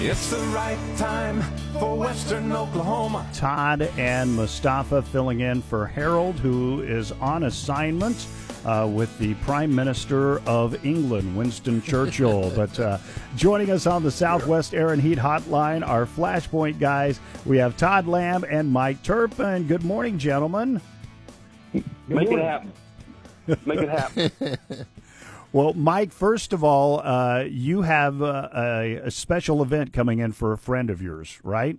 It's the right time for Western Oklahoma. Todd and Mustafa filling in for Harold, who is on assignment uh, with the Prime Minister of England, Winston Churchill. but uh, joining us on the Southwest Air and Heat Hotline, our Flashpoint guys, we have Todd Lamb and Mike Turpen. Good morning, gentlemen. Make it happen. Make it happen. Well, Mike, first of all, uh, you have uh, a, a, special event coming in for a friend of yours, right?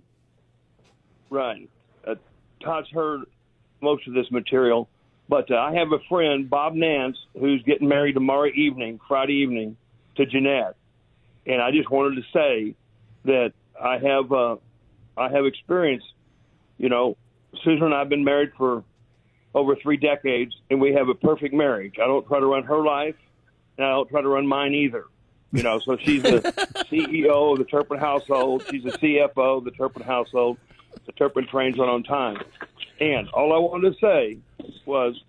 Right. Uh, Todd's heard most of this material, but uh, I have a friend, Bob Nance, who's getting married tomorrow evening, Friday evening, to Jeanette, and I just wanted to say that I have uh, I have experience. You know, Susan and I have been married for over three decades, and we have a perfect marriage. I don't try to run her life and I don't try to run mine either. You know, so she's the CEO of the Turpen household. She's the CFO of the Turpen household. The Turpen trains run on time. And all I wanted to say was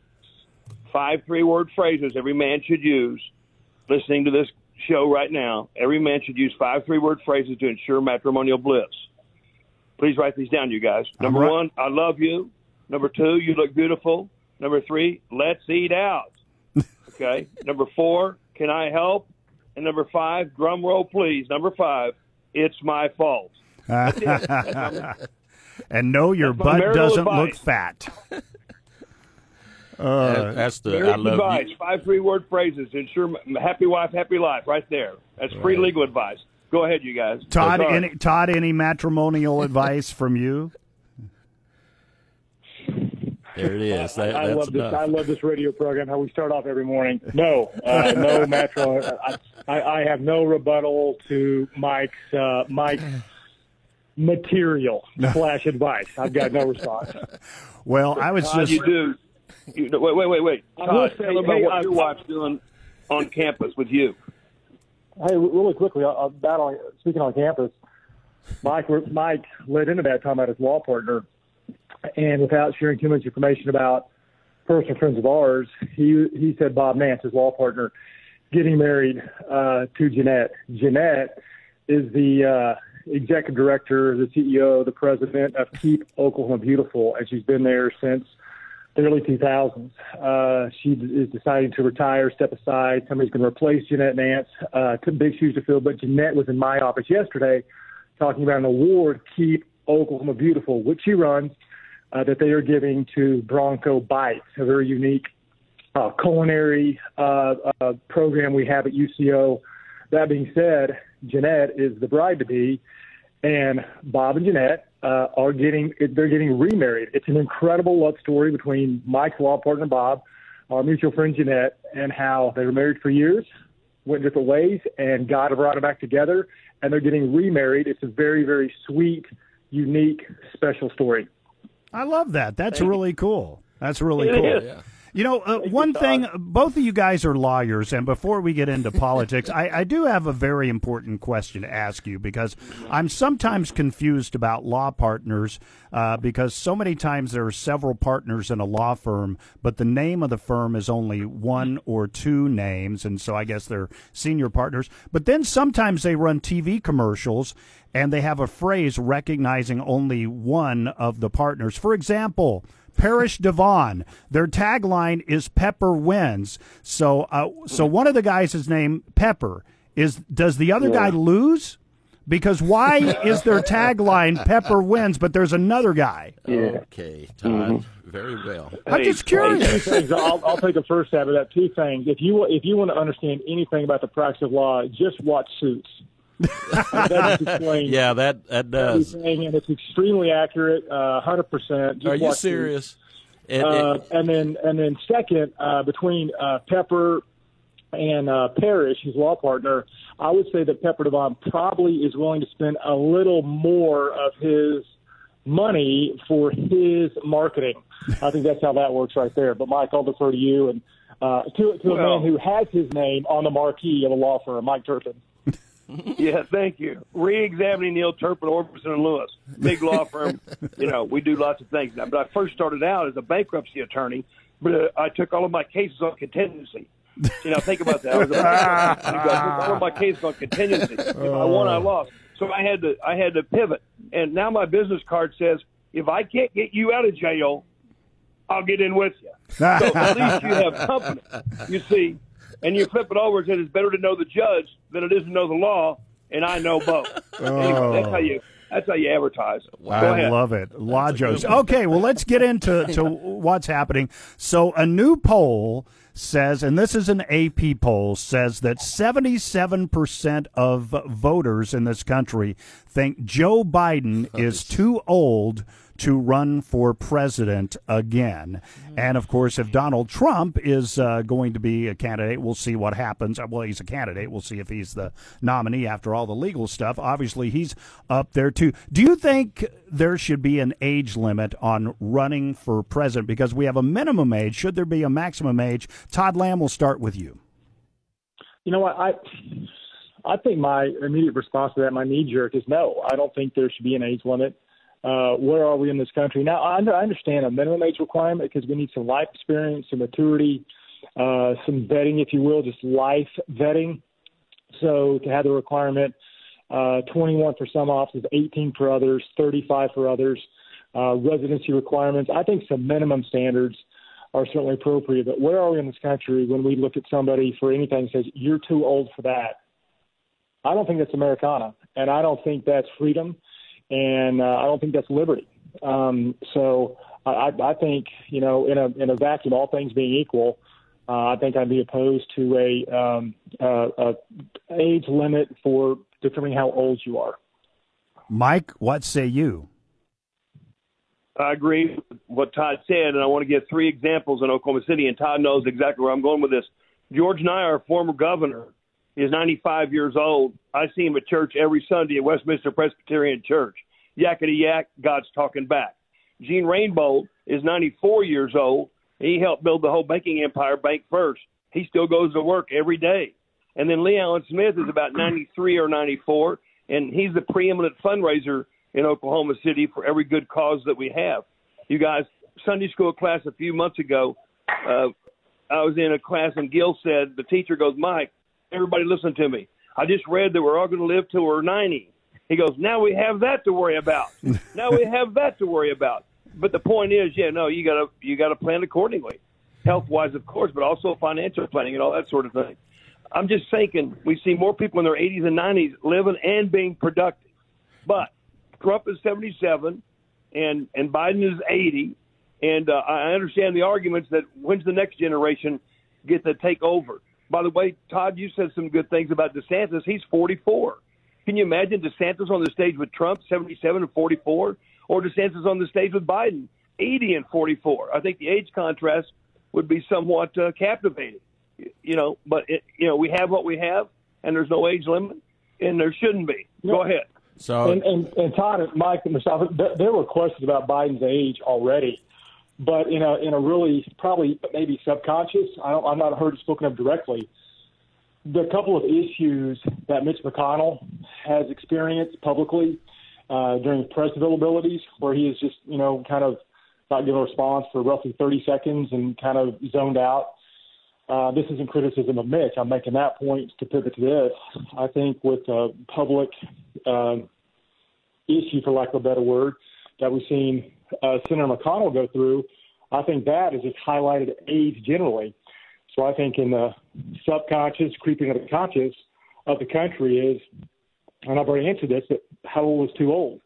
five three word phrases every man should use listening to this show right now. Every man should use five three word phrases to ensure matrimonial bliss. Please write these down, you guys. Number right. one, I love you. Number two, you look beautiful. Number three, let's eat out. Okay. Number four, can I help? And number five, drum roll, please. Number five, it's my fault. and no, your butt doesn't advice. look fat. Uh, that's the I love advice. You. Five three word phrases. Ensure happy wife, happy life. Right there. That's free right. legal advice. Go ahead, you guys. Todd, any Todd, any matrimonial advice from you? There it is. That, I, I love enough. this. I love this radio program. How we start off every morning. No, uh, no metro. I, I, have no rebuttal to Mike's uh, Mike's material slash advice. I've got no response. Well, I was just. You do. You, wait, wait, wait, wait. Todd, say, tell about hey, what I, your wife's doing on campus with you. Hey, really quickly, about on, speaking on campus, Mike Mike led into that talking about his law partner and without sharing too much information about personal friends of ours, he he said Bob Nance, his law partner, getting married uh, to Jeanette. Jeanette is the uh, executive director, the CEO, the president of Keep Oklahoma Beautiful, and she's been there since the early 2000s. Uh, she is deciding to retire, step aside. Somebody's going to replace Jeanette Nance. Uh, big shoes to fill, but Jeanette was in my office yesterday talking about an award, Keep Oklahoma Beautiful, which she runs uh, that they are giving to Bronco Bites, a very unique uh, culinary uh, uh, program we have at UCO. That being said, Jeanette is the bride to be, and Bob and Jeanette uh, are getting they're getting remarried. It's an incredible love story between Mike's law partner Bob, our mutual friend Jeanette, and how they were married for years, went different ways, and God brought them back together, and they're getting remarried. It's a very very sweet, unique, special story. I love that. That's Thank really you. cool. That's really it cool. Yeah. You know, uh, one thing, both of you guys are lawyers, and before we get into politics, I, I, do have a very important question to ask you because I'm sometimes confused about law partners uh, because so many times there are several partners in a law firm, but the name of the firm is only one or two names, and so I guess they're senior partners. But then sometimes they run TV commercials and they have a phrase recognizing only one of the partners. For example, Parrish DeVaughn. Their tagline is "Pepper wins." So, uh, so one of the guys is named Pepper. Is does the other yeah. guy lose? Because why is their tagline "Pepper wins"? But there's another guy. Yeah. Okay, Todd. Mm-hmm. Very well. I'm just curious. Hey, I'll, I'll, take a first stab at that. Two things. If you if you want to understand anything about the practice of law, just watch Suits. That yeah, that that does. and it's extremely accurate, uh, hundred uh, percent. Are you serious? And, uh, and, then and then second, uh, between uh, Pepper and uh, Parrish, his law partner, I would say that Pepper DeVaughn probably is willing to spend a little more of his money for his marketing. I think that's how that works right there. But Mike, I'll defer to you and uh, to, to well, a man who has his name on the marquee of a law firm, Mike Turpen. yeah, thank you. Re-examining Neal Turpen, Orbison and Lewis, big law firm. you know, we do lots of things now. But I first started out as a bankruptcy attorney, but uh, I took all of my cases on contingency. You know, think about that. I, was a I all of my cases on contingency. If I won, I lost. So I had to I had to pivot, and now my business card says if I can't get you out of jail, I'll get in with you. So at least you have company. You see, and you flip it over and say it's better to know the judge than it is to know the law, and I know both. Oh. Anyway, that's how you that's how you advertise. Wow. I love it. Lajos. Okay, well, let's get into to what's happening. So, a new poll says, and this is an AP poll, says that 77% of voters in this country think Joe Biden is too old to run for president again. And of course, if Donald Trump is uh, going to be a candidate, we'll see what happens. Well, he's a candidate. We'll see if he's the nominee after all the legal stuff. Obviously, he's up there too. Do you think there should be an age limit on running for president? Because we have a minimum age. Should there be a maximum age? Todd Lamb will start with you. You know what? I. I think my immediate response to that, my knee jerk, is no. I don't think there should be an age limit uh, where are we in this country? Now, I understand a minimum age requirement because we need some life experience, some maturity, uh, some vetting, if you will, just life vetting. So to have the requirement, uh, 21 for some offices, 18 for others, 35 for others, uh, residency requirements. I think some minimum standards are certainly appropriate. But where are we in this country when we look at somebody for anything that says you're too old for that? I don't think that's Americana, and I don't think that's freedom and uh, I don't think that's liberty. Um, so I, I think you know, in a in a vacuum, all things being equal, uh, I think I'd be opposed to a, um, uh, a age limit for determining how old you are. Mike, what say you? I agree with what Todd said, and I want to give three examples in Oklahoma City, and Todd knows exactly where I'm going with this. George Nigh, our former governor, is 95 years old. I see him at church every Sunday at Westminster Presbyterian Church. Yakety yak, God's talking back. Gene Rainbolt is 94 years old. He helped build the whole banking empire, BancFirst. He still goes to work every day. And then Lee Allen Smith is about 93 or 94, and he's the preeminent fundraiser in Oklahoma City for every good cause that we have. You guys, Sunday school class a few months ago, uh, I was in a class and Gil said, the teacher goes, Mike, everybody listen to me. I just read that we're all going to live till we're 90. He goes, now we have that to worry about. now we have that to worry about. But the point is, yeah, no, you got to you got to plan accordingly, health wise, of course, but also financial planning and all that sort of thing. I'm just thinking we see more people in their 80s and 90s living and being productive. But Trump is 77, and and Biden is 80, and uh, I understand the arguments that when's the next generation get to take over. By the way, Todd, you said some good things about DeSantis. He's 44. Can you imagine DeSantis on the stage with Trump, 77 and 44, or DeSantis on the stage with Biden, 80 and 44? I think the age contrast would be somewhat uh, captivating. You know, but it, you know we have what we have, and there's no age limit, and there shouldn't be. Go ahead. So and, and, and Todd, Mike, and Mustafa, there were questions about Biden's age already but in a in a really probably maybe subconscious. I don't, I'm not heard spoken of directly. The couple of issues that Mitch McConnell has experienced publicly uh, during press availabilities, where he is just you know kind of not giving a response for roughly 30 seconds and kind of zoned out. Uh, this isn't criticism of Mitch. I'm making that point to pivot to this. I think with a public uh, issue, for lack of a better word, that we've seen uh, Senator McConnell go through, I think that has just highlighted age generally. So I think in the subconscious, creeping into the conscious of the country is, and I've already answered this, that how old is too old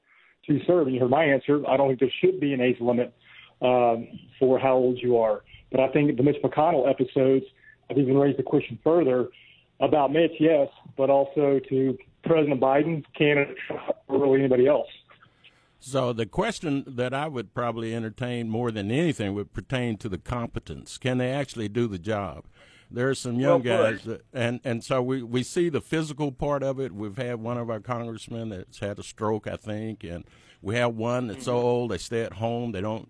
to serve? And you heard my answer. I don't think there should be an age limit um, for how old you are. But I think the Mitch McConnell episodes have even raised the question further about Mitch, yes, but also to President Biden, Canada, or really anybody else. So the question that I would probably entertain more than anything would pertain to the competence. Can they actually do the job? There are some young well, guys, that, and and so we we see the physical part of it. We've had one of our congressmen that's had a stroke, I think, and we have one that's so mm-hmm. old they stay at home. They don't.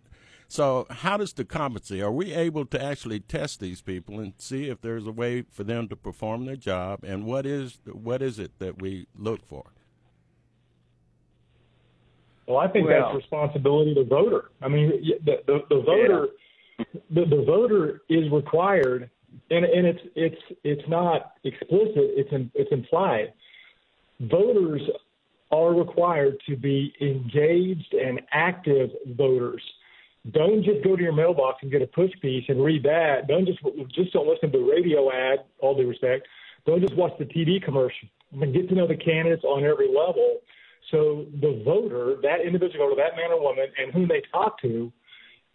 So how does the competency? Are we able to actually test these people and see if there's a way for them to perform their job? And what is what is it that we look for? Well, I think well, that's responsibility of the voter. I mean, the the, the voter, yeah. the, the voter is required, and and it's it's it's not explicit. It's in, it's implied. Voters are required to be engaged and active voters. Don't just go to your mailbox and get a push piece and read that. Don't just just don't listen to the radio ad. All due respect, don't just watch the TV commercial. I mean, get to know the candidates on every level. So the voter, that individual voter, that man or woman, and whom they talk to,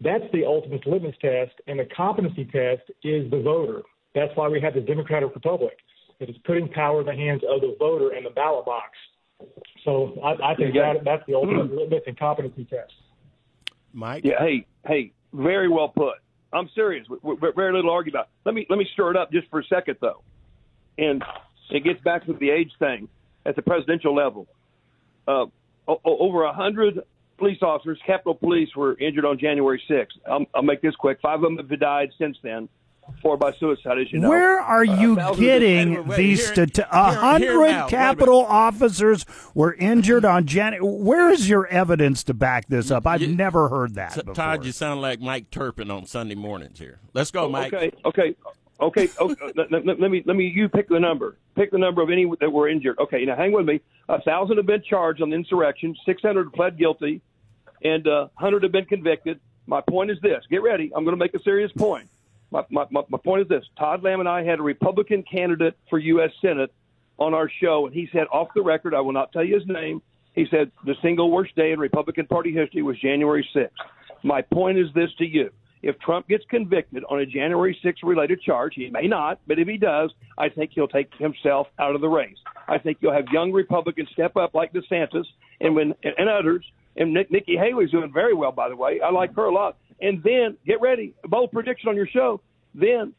that's the ultimate litmus test. And the competency test is the voter. That's why we have the Democratic Republic. It is putting power in the hands of the voter and the ballot box. So I, I think that that's the ultimate litmus and competency test. Mike. Yeah. Hey, hey, very well put. I'm serious. We're, we're very little argue about. Let me let me stir it up just for a second though, and it gets back to the age thing at the presidential level. Uh, over a hundred police officers, Capitol Police, were injured on January 6th. I'll, I'll make this quick. Five of them have died since then four by suicide, as you know. Where are uh, you getting these statistics? A hundred Capitol officers were injured on January. Where is your evidence to back this up? I've you, never heard that. before. Todd, you sound like Mike Turpen on Sunday mornings here. Let's go, Mike. Okay, okay. Okay, okay let, let, let, me let me you pick the number. Pick the number of any that were injured. Okay, now hang with me. A thousand have been charged on the insurrection. Six hundred pled guilty, and uh, hundred have been convicted. My point is this: get ready. I'm going to make a serious point my, my, my point is this Todd Lamb and I had a Republican candidate for U.S. Senate on our show, and he said off the record, I will not tell you his name. He said the single worst day in Republican Party history was January 6th. My point is this to you. If Trump gets convicted on a January 6th related charge, he may not, but if he does, I think he'll take himself out of the race. I think you'll have young Republicans step up like DeSantis and when and others. And Nikki Haley's doing very well, by the way. I like her a lot. And then get ready, bold prediction on your show. Then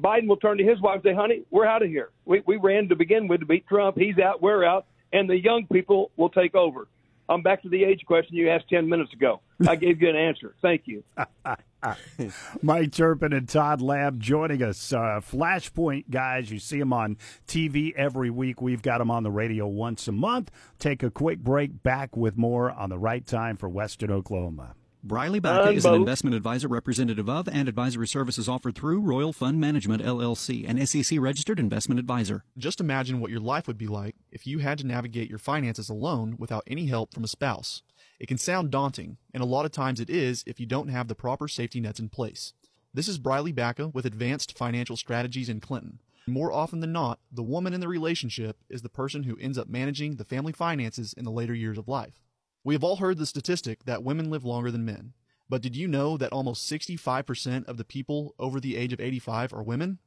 Biden will turn to his wife and say, "Honey, we're out of here. We we ran to begin with to beat Trump. He's out. We're out." And the young people will take over. I'm back to the age question you asked ten minutes ago. I gave you an answer. Thank you. Mike Turpin and Todd Lamb joining us. Uh, Flashpoint guys, you see them on TV every week. We've got them on the radio once a month. Take a quick break. Back with more on the right time for Western Oklahoma. Briley Baca is an investment advisor representative of and advisory services offered through Royal Fund Management LLC, an SEC registered investment advisor. Just imagine what your life would be like if you had to navigate your finances alone without any help from a spouse. It can sound daunting, and a lot of times it is if you don't have the proper safety nets in place. This is Briley Baca with Advanced Financial Strategies in Clinton. More often than not, the woman in the relationship is the person who ends up managing the family finances in the later years of life. We have all heard the statistic that women live longer than men. But did you know that almost 65% of the people over the age of 85 are women?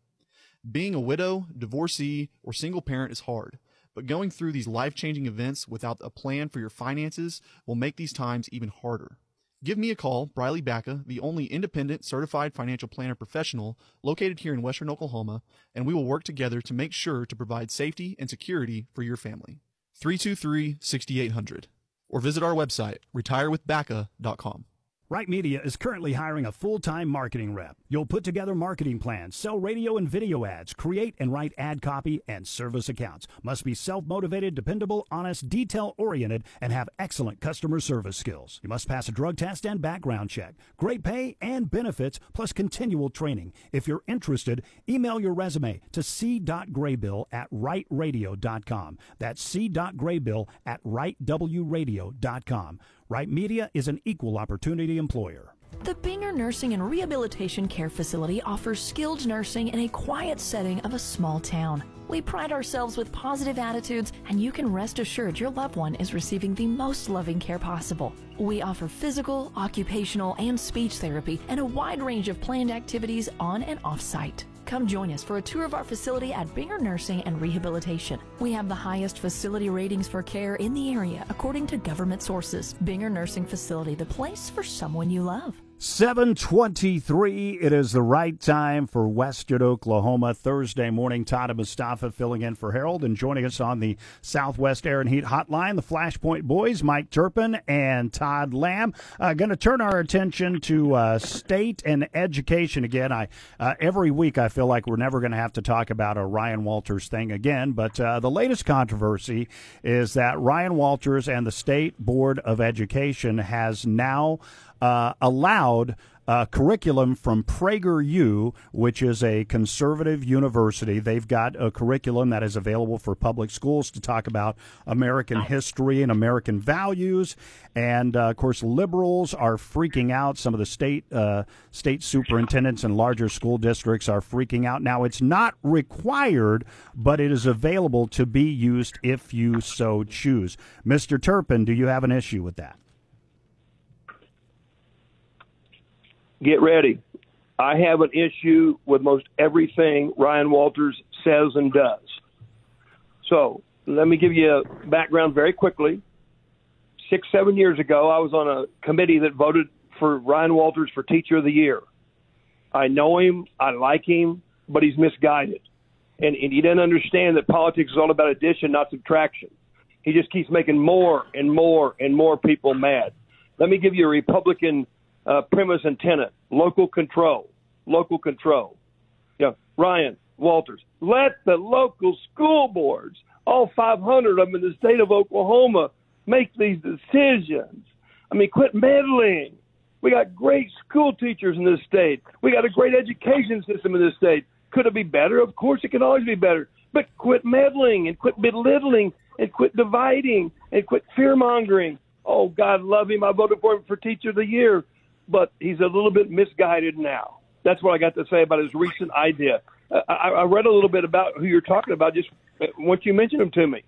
Being a widow, divorcee, or single parent is hard, but going through these life changing events without a plan for your finances will make these times even harder. Give me a call, Briley Baca, the only independent certified financial planner professional located here in Western Oklahoma, and we will work together to make sure to provide safety and security for your family. 323 6800 or visit our website, retirewithbaca.com. Right Media is currently hiring a full time marketing rep. You'll put together marketing plans, sell radio and video ads, create and write ad copy, and service accounts. Must be self motivated, dependable, honest, detail oriented, and have excellent customer service skills. You must pass a drug test and background check. Great pay and benefits, plus continual training. If you're interested, email your resume to c.graybill at rightradio.com. That's c.graybill at rightwradio.com. Right Media is an equal opportunity employer. The Binger Nursing and Rehabilitation Care Facility offers skilled nursing in a quiet setting of a small town. We pride ourselves with positive attitudes, and you can rest assured your loved one is receiving the most loving care possible. We offer physical, occupational, and speech therapy and a wide range of planned activities on and off site. Come join us for a tour of our facility at Binger Nursing and Rehabilitation. We have the highest facility ratings for care in the area according to government sources. Binger Nursing Facility, the place for someone you love. 723. It is the right time for Western Oklahoma. Thursday morning, Todd Mustafa filling in for Harold and joining us on the Southwest Air and Heat Hotline, the Flashpoint Boys, Mike Turpen and Todd Lamb. Uh, Going to turn our attention to uh, state and education again. I uh, Every week I feel like we're never going to have to talk about a Ryan Walters thing again, but uh, the latest controversy is that Ryan Walters and the State Board of Education has now uh, allowed uh, curriculum from PragerU, which is a conservative university. They've got a curriculum that is available for public schools to talk about American history and American values. And uh, of course, liberals are freaking out. Some of the state uh, state superintendents and larger school districts are freaking out. Now, it's not required, but it is available to be used if you so choose. Mr. Turpen, do you have an issue with that? Get ready. I have an issue with most everything Ryan Walters says and does. So let me give you a background very quickly. Six, seven years ago, I was on a committee that voted for Ryan Walters for Teacher of the Year. I know him, I like him, but he's misguided. And, and he doesn't understand that politics is all about addition, not subtraction. He just keeps making more and more and more people mad. Let me give you a Republican uh, premise and tenet local control. Local control. Yeah, Ryan Walters, let the local school boards, all 500 of them in the state of Oklahoma, make these decisions. I mean, quit meddling. We got great school teachers in this state. We got a great education system in this state. Could it be better? Of course, it can always be better. But quit meddling and quit belittling and quit dividing and quit fear mongering. Oh, God love him. I voted for him for Teacher of the Year but he's a little bit misguided now. That's what I got to say about his recent idea. I, I read a little bit about who you're talking about just once you mentioned him to me,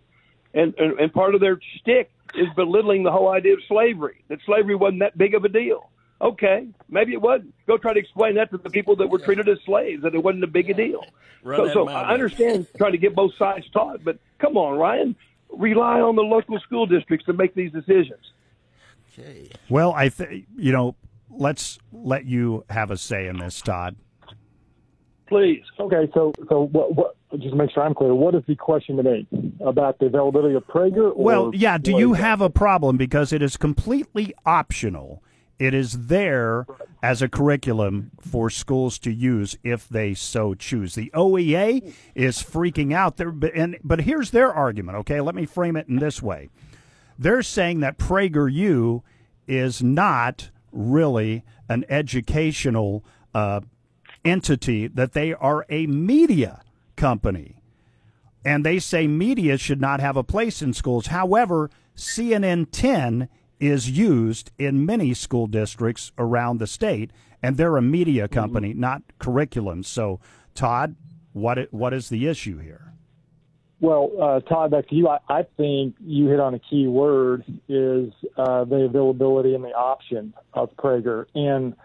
and and, and part of their shtick is belittling the whole idea of slavery. That slavery wasn't that big of a deal. Okay, maybe it wasn't. Go try to explain that to the people that were treated as slaves that it wasn't a big a deal. so, so I understand trying to get both sides taught, but come on, Ryan, rely on the local school districts to make these decisions. Okay. Well, I think you know let's let you have a say in this, Todd. Please. Okay, so so what, what just make sure I'm clear. What is the question to me about the availability of Prager? well, yeah. Do you have a problem because it is completely optional? It is there as a curriculum for schools to use if they so choose. The OEA is freaking out there, but, and, but here's their argument. Okay, let me frame it in this way: They're saying that PragerU is not really an educational uh, entity, that they are a media company. And they say media should not have a place in schools. However, CNN 10 is used in many school districts around the state, and they're a media company, mm-hmm. not curriculum. So, Todd, what what is the issue here? Well, uh, Todd, back to you. I, I think you hit on a key word is uh, the availability and the option of Prager. And,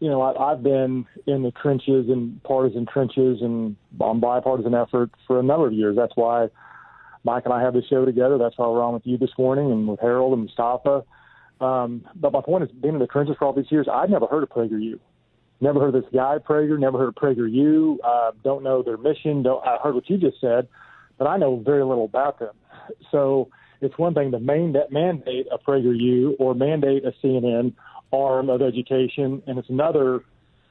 you know, I, I've been in the trenches and partisan trenches and on bipartisan effort for a number of years. That's why Mike and I have this show together. That's why we're on with you this morning and with Harold and Mustafa. Um, but my point is, being in the trenches for all these years, I'd never heard of PragerU. Never heard of this guy Prager. Never heard of PragerU. Uh, don't know their mission. Don't. I heard what you just said but I know very little about them. So it's one thing to mandate a PragerU or mandate a CNN arm of education, and it's another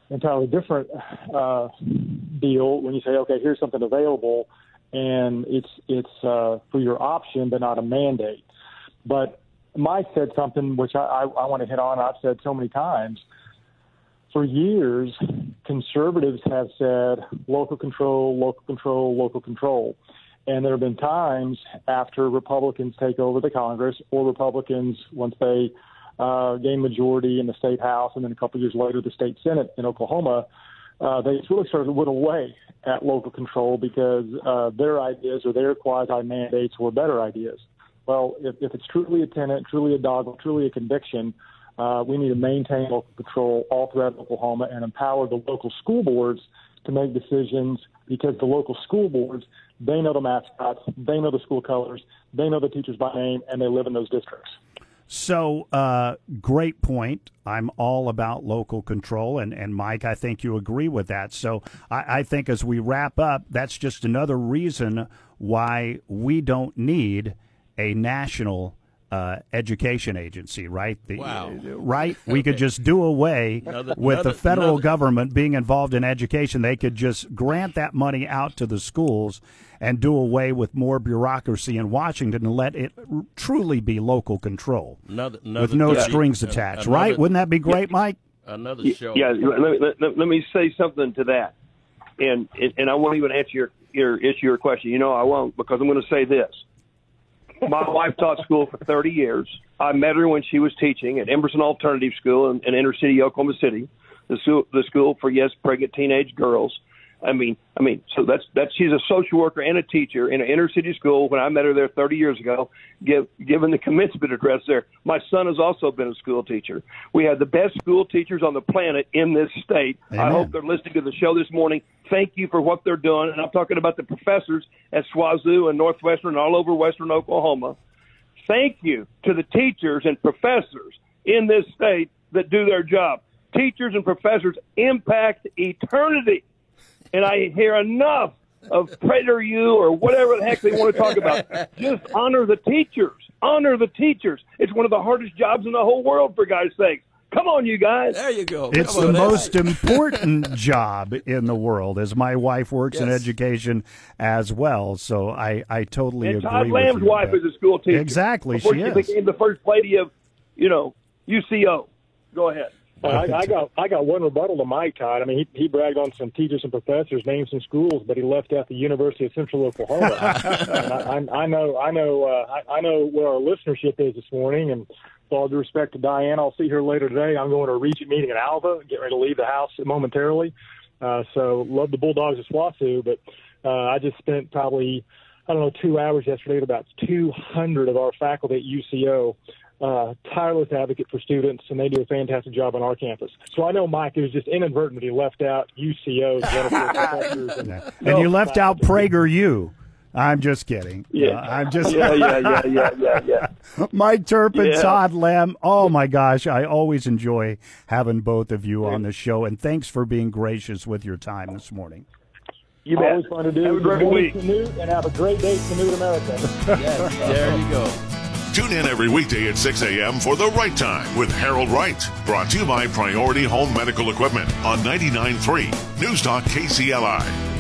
entirely different uh, deal when you say, okay, here's something available, and it's it's uh, for your option, but not a mandate. But Mike said something which I, I, I want to hit on. I've said so many times. For years, conservatives have said local control, local control, local control. And there have been times after Republicans take over the Congress or Republicans, once they uh, gain majority in the state House and then a couple years later the state Senate in Oklahoma, uh, they really started to whittle away at local control because uh, their ideas or their quasi mandates were better ideas. Well, if, if it's truly a tenet, truly a dogma, truly a conviction, uh, we need to maintain local control all throughout Oklahoma and empower the local school boards to make decisions because the local school boards they know the mascots, they know the school colors, they know the teachers by name, and they live in those districts. So, uh, great point. I'm all about local control, and, and Mike, I think you agree with that. So, I, I think as we wrap up, that's just another reason why we don't need a national uh, education agency, right? The, wow. Right? We could just do away another, with another, the federal another. government being involved in education. They could just grant that money out to the schools and do away with more bureaucracy in Washington and let it truly be local control with no strings attached, right? Wouldn't that be great, Mike? another show. Yeah, let, let, let, let me say something to that, and and I won't even answer your your issue or question. You know, I won't because I'm going to say this. My wife taught school for 30 years. I met her when she was teaching at Emerson Alternative School in, in inner city Oklahoma City, the school, the school for yes pregnant teenage girls. I mean, I mean, so that's that's she's a social worker and a teacher in an inner city school. When I met her there 30 years ago, give, given the commencement address there, my son has also been a school teacher. We have the best school teachers on the planet in this state. Amen. I hope they're listening to the show this morning. Thank you for what they're doing, and I'm talking about the professors at SWOSU and Northwestern and all over Western Oklahoma. Thank you to the teachers and professors in this state that do their job. Teachers and professors impact eternity and I hear enough of PragerU or whatever the heck they want to talk about. Just honor the teachers. Honor the teachers. It's one of the hardest jobs in the whole world, for God's sake. Come on, you guys. There you go. It's the most important job in the world, as my wife works yes. in education as well. So I, I totally and agree. Todd Lamb's wife is a school teacher. Exactly, Before she, she is. became the first lady of, you know, UCO. Go ahead. I, I got I got one rebuttal to Mike Todd. I mean, he, he bragged on some teachers and professors, names and schools, but he left out the University of Central Oklahoma. I, I, I know I know uh, I, I know where our listenership is this morning, and with all due respect to Diane, I'll see her later today. I'm going to a regent meeting in Alva, getting ready to leave the house momentarily. Uh, so love the Bulldogs of SWOSU, but uh, I just spent probably I don't know two hours yesterday with about 200 of our faculty at UCO uh, tireless advocate for students, and they do a fantastic job on our campus. So I know Mike, it was just inadvertent that he left out UCO, professors, and, and no, you left out PragerU. I'm just kidding. Yeah, uh, I'm just. yeah, yeah, yeah, yeah, yeah, yeah. Mike Turpen, yeah. Todd Lamb. Oh my gosh, I always enjoy having both of you on the show, and thanks for being gracious with your time this morning. You bet. Always fun to do. Have a great week. and have a great day, Canute America. yes, there you go. Tune in every weekday at 6 a.m. for The Right Time with Harold Wright. Brought to you by Priority Home Medical Equipment on 99.3 News Talk KCLI.